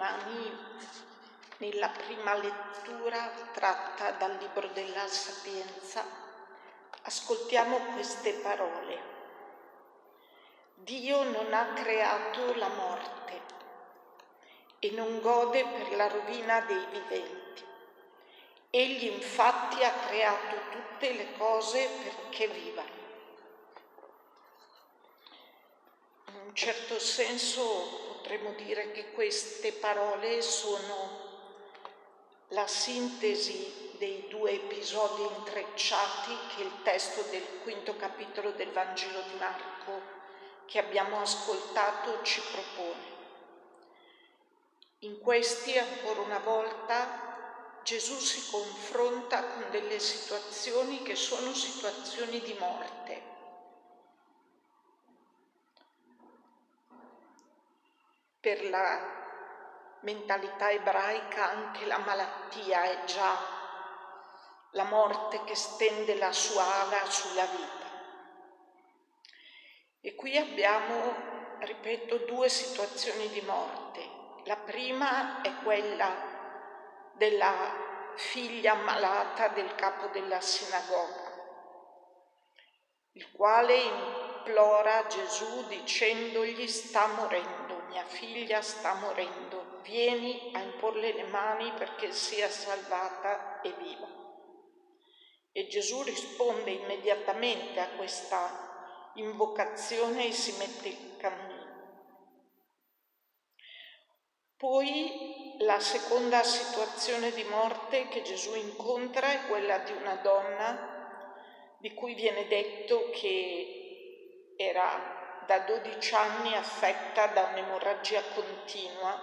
domani nella prima lettura tratta dal libro della Sapienza ascoltiamo queste parole. Dio non ha creato la morte e non gode per la rovina dei viventi. Egli infatti ha creato tutte le cose perché vivano. In un certo senso potremmo dire che queste parole sono la sintesi dei due episodi intrecciati che il testo del quinto capitolo del Vangelo di Marco che abbiamo ascoltato ci propone. In questi, ancora una volta, Gesù si confronta con delle situazioni che sono situazioni di morte Per la mentalità ebraica anche la malattia è già la morte che stende la sua ala sulla vita. E qui abbiamo, ripeto, due situazioni di morte. La prima è quella della figlia malata del capo della sinagoga, il quale implora Gesù dicendogli sta morendo mia figlia sta morendo, vieni a imporle le mani perché sia salvata e viva. E Gesù risponde immediatamente a questa invocazione e si mette in cammino. Poi la seconda situazione di morte che Gesù incontra è quella di una donna di cui viene detto che era da 12 anni affetta da un'emorragia continua,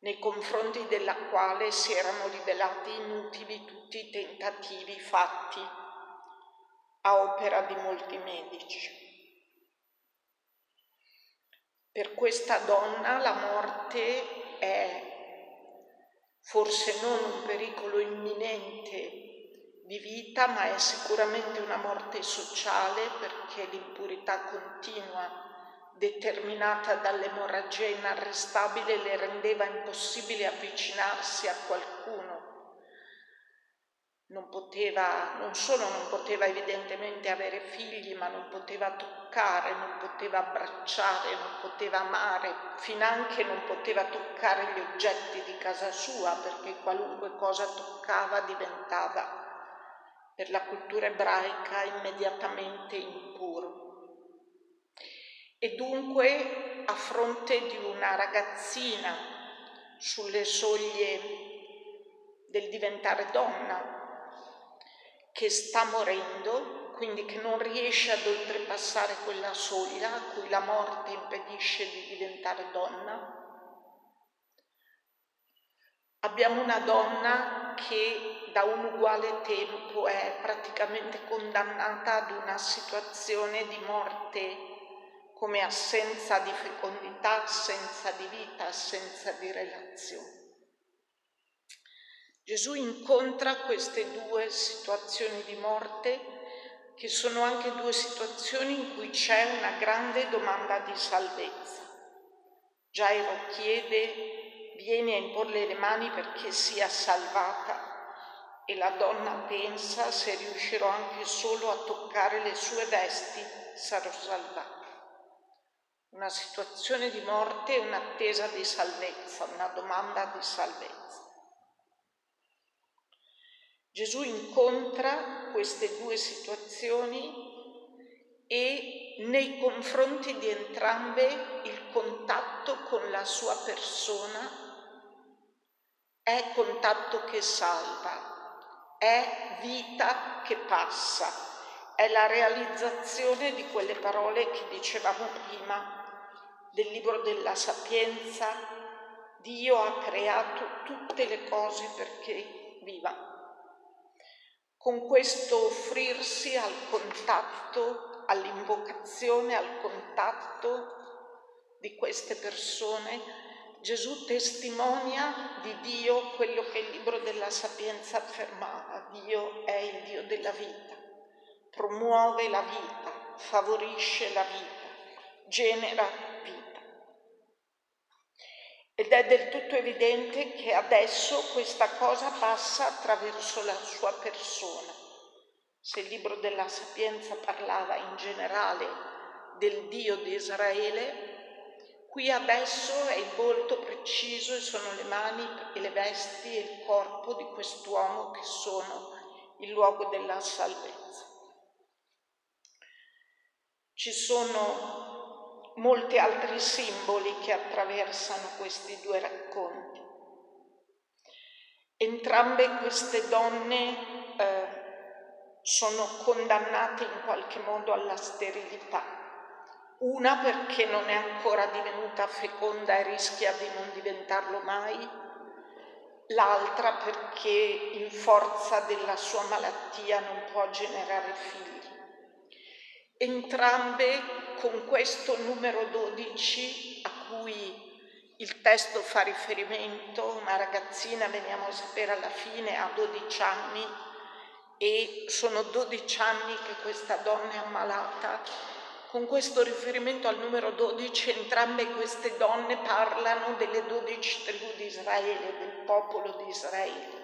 nei confronti della quale si erano rivelati inutili tutti i tentativi fatti a opera di molti medici. Per questa donna la morte è forse non un pericolo imminente di vita, ma è sicuramente una morte sociale perché l'impurità continua determinata dall'emorragia inarrestabile le rendeva impossibile avvicinarsi a qualcuno. Non poteva, non solo non poteva evidentemente avere figli, ma non poteva toccare, non poteva abbracciare, non poteva amare, finanche non poteva toccare gli oggetti di casa sua, perché qualunque cosa toccava diventava per la cultura ebraica immediatamente impuro. E dunque a fronte di una ragazzina sulle soglie del diventare donna, che sta morendo, quindi che non riesce ad oltrepassare quella soglia a cui la morte impedisce di diventare donna, abbiamo una donna che da un uguale tempo è praticamente condannata ad una situazione di morte come assenza di fecondità, assenza di vita, assenza di relazione. Gesù incontra queste due situazioni di morte che sono anche due situazioni in cui c'è una grande domanda di salvezza. Gairo chiede, vieni a imporle le mani perché sia salvata e la donna pensa se riuscirò anche solo a toccare le sue vesti sarò salvata. Una situazione di morte e un'attesa di salvezza, una domanda di salvezza. Gesù incontra queste due situazioni e nei confronti di entrambe il contatto con la sua persona è contatto che salva, è vita che passa, è la realizzazione di quelle parole che dicevamo prima del libro della sapienza. Dio ha creato tutte le cose perché viva. Con questo offrirsi al contatto, all'invocazione, al contatto di queste persone, Gesù testimonia di Dio quello che il libro della sapienza affermava. Dio è il Dio della vita, promuove la vita, favorisce la vita, genera vita. Ed è del tutto evidente che adesso questa cosa passa attraverso la sua persona. Se il libro della Sapienza parlava in generale del Dio di Israele, qui adesso è il volto preciso e sono le mani e le vesti e il corpo di quest'uomo che sono il luogo della salvezza. Ci sono molti altri simboli che attraversano questi due racconti. Entrambe queste donne eh, sono condannate in qualche modo alla sterilità. Una perché non è ancora divenuta feconda e rischia di non diventarlo mai, l'altra perché in forza della sua malattia non può generare figli. Entrambe con questo numero 12 a cui il testo fa riferimento, una ragazzina, veniamo a sapere alla fine, ha 12 anni e sono 12 anni che questa donna è ammalata. Con questo riferimento al numero 12 entrambe queste donne parlano delle 12 tribù di Israele, del popolo di Israele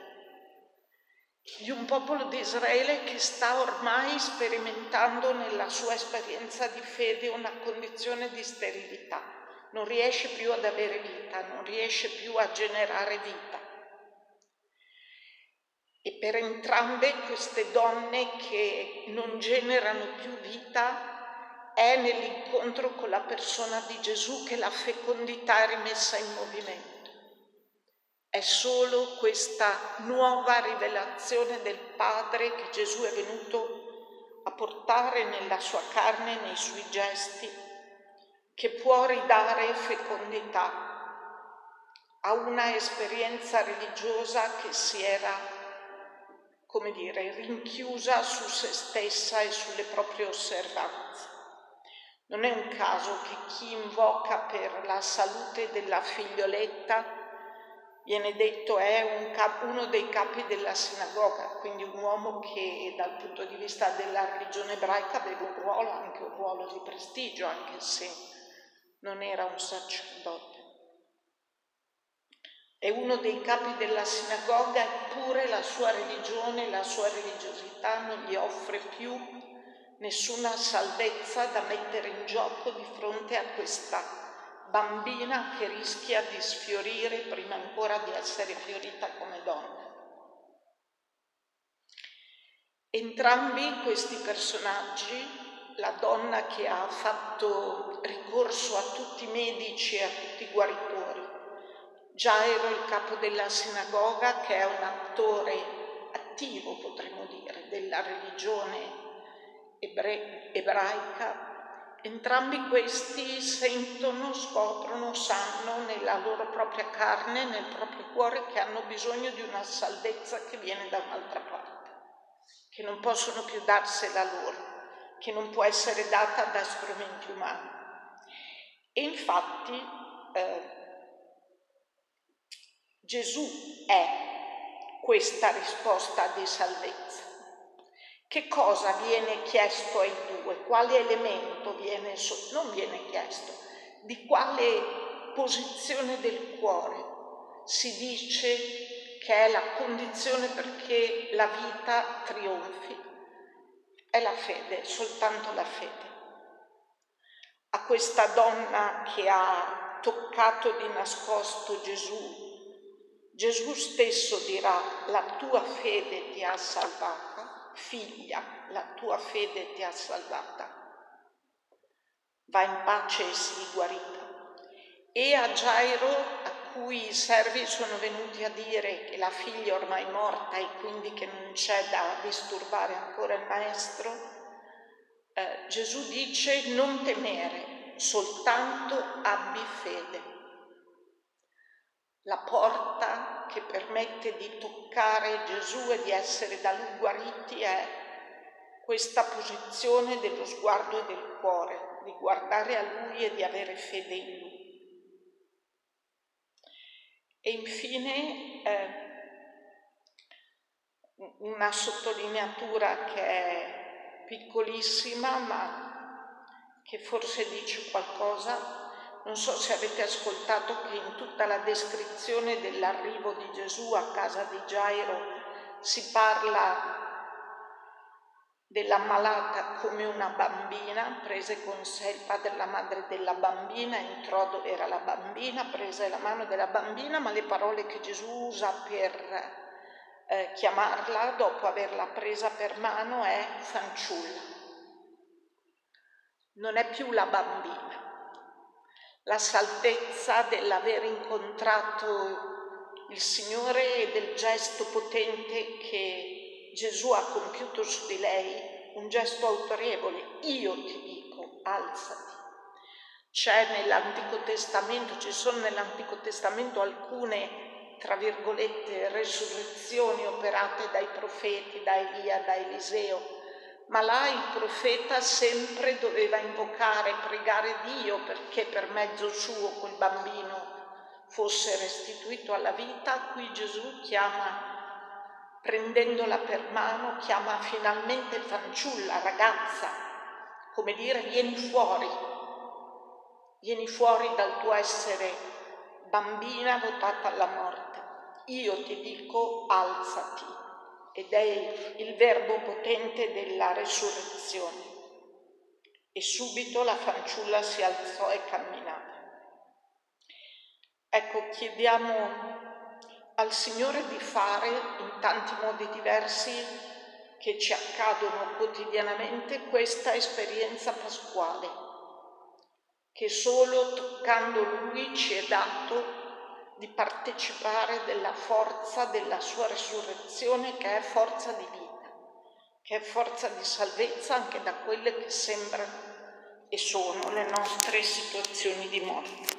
di un popolo di Israele che sta ormai sperimentando nella sua esperienza di fede una condizione di sterilità, non riesce più ad avere vita, non riesce più a generare vita. E per entrambe queste donne che non generano più vita è nell'incontro con la persona di Gesù che la fecondità è rimessa in movimento. È solo questa nuova rivelazione del Padre che Gesù è venuto a portare nella sua carne, nei suoi gesti, che può ridare fecondità a una esperienza religiosa che si era, come dire, rinchiusa su se stessa e sulle proprie osservanze. Non è un caso che chi invoca per la salute della figlioletta viene detto è un cap- uno dei capi della sinagoga, quindi un uomo che dal punto di vista della religione ebraica aveva un ruolo, anche un ruolo di prestigio, anche se non era un sacerdote. È uno dei capi della sinagoga, eppure la sua religione, la sua religiosità non gli offre più nessuna salvezza da mettere in gioco di fronte a questa bambina che rischia di sfiorire prima ancora di essere fiorita come donna. Entrambi questi personaggi, la donna che ha fatto ricorso a tutti i medici e a tutti i guaritori, Gairo, il capo della sinagoga, che è un attore attivo, potremmo dire, della religione ebre- ebraica, Entrambi questi sentono, scoprono, sanno nella loro propria carne, nel proprio cuore che hanno bisogno di una salvezza che viene da un'altra parte, che non possono più darsela loro, che non può essere data da strumenti umani. E infatti eh, Gesù è questa risposta di salvezza. Che cosa viene chiesto ai due? Quale elemento viene, non viene chiesto? Di quale posizione del cuore si dice che è la condizione perché la vita trionfi? È la fede, soltanto la fede. A questa donna che ha toccato di nascosto Gesù, Gesù stesso dirà la tua fede ti ha salvata figlia, la tua fede ti ha salvata. Va in pace e sii guarita. E a Gairo, a cui i servi sono venuti a dire che la figlia è ormai morta e quindi che non c'è da disturbare ancora il maestro, eh, Gesù dice non temere, soltanto abbi fede. La porta che permette di toccare Gesù e di essere da lui guariti è questa posizione dello sguardo e del cuore, di guardare a lui e di avere fede in lui. E infine eh, una sottolineatura che è piccolissima ma che forse dice qualcosa Non so se avete ascoltato che in tutta la descrizione dell'arrivo di Gesù a casa di Gairo si parla dell'ammalata come una bambina, prese con sé il padre la madre della bambina, entrò dove era la bambina, prese la mano della bambina, ma le parole che Gesù usa per eh, chiamarla dopo averla presa per mano è fanciulla. Non è più la bambina. La salvezza dell'aver incontrato il Signore e del gesto potente che Gesù ha compiuto su di lei un gesto autorevole, io ti dico, alzati. C'è nell'Antico Testamento, ci sono nell'Antico Testamento alcune, tra virgolette, resurrezioni operate dai profeti, da Elia, da Eliseo, ma là il profeta sempre doveva invocare, pregare Dio perché per mezzo suo quel bambino fosse restituito alla vita, qui Gesù chiama prendendola per mano, chiama finalmente fanciulla, ragazza, come dire vieni fuori, vieni fuori dal tuo essere bambina votata alla morte. Io ti dico alzati ed è il verbo potente della resurrezione. E subito la fanciulla si alzò e camminava. Ecco, chiediamo al Signore di fare in tanti modi diversi che ci accadono quotidianamente questa esperienza pasquale, che solo toccando Lui ci è dato di partecipare della forza della sua resurrezione che è forza di vita, che è forza di salvezza anche da quelle che sembrano e sono le nostre situazioni di morte.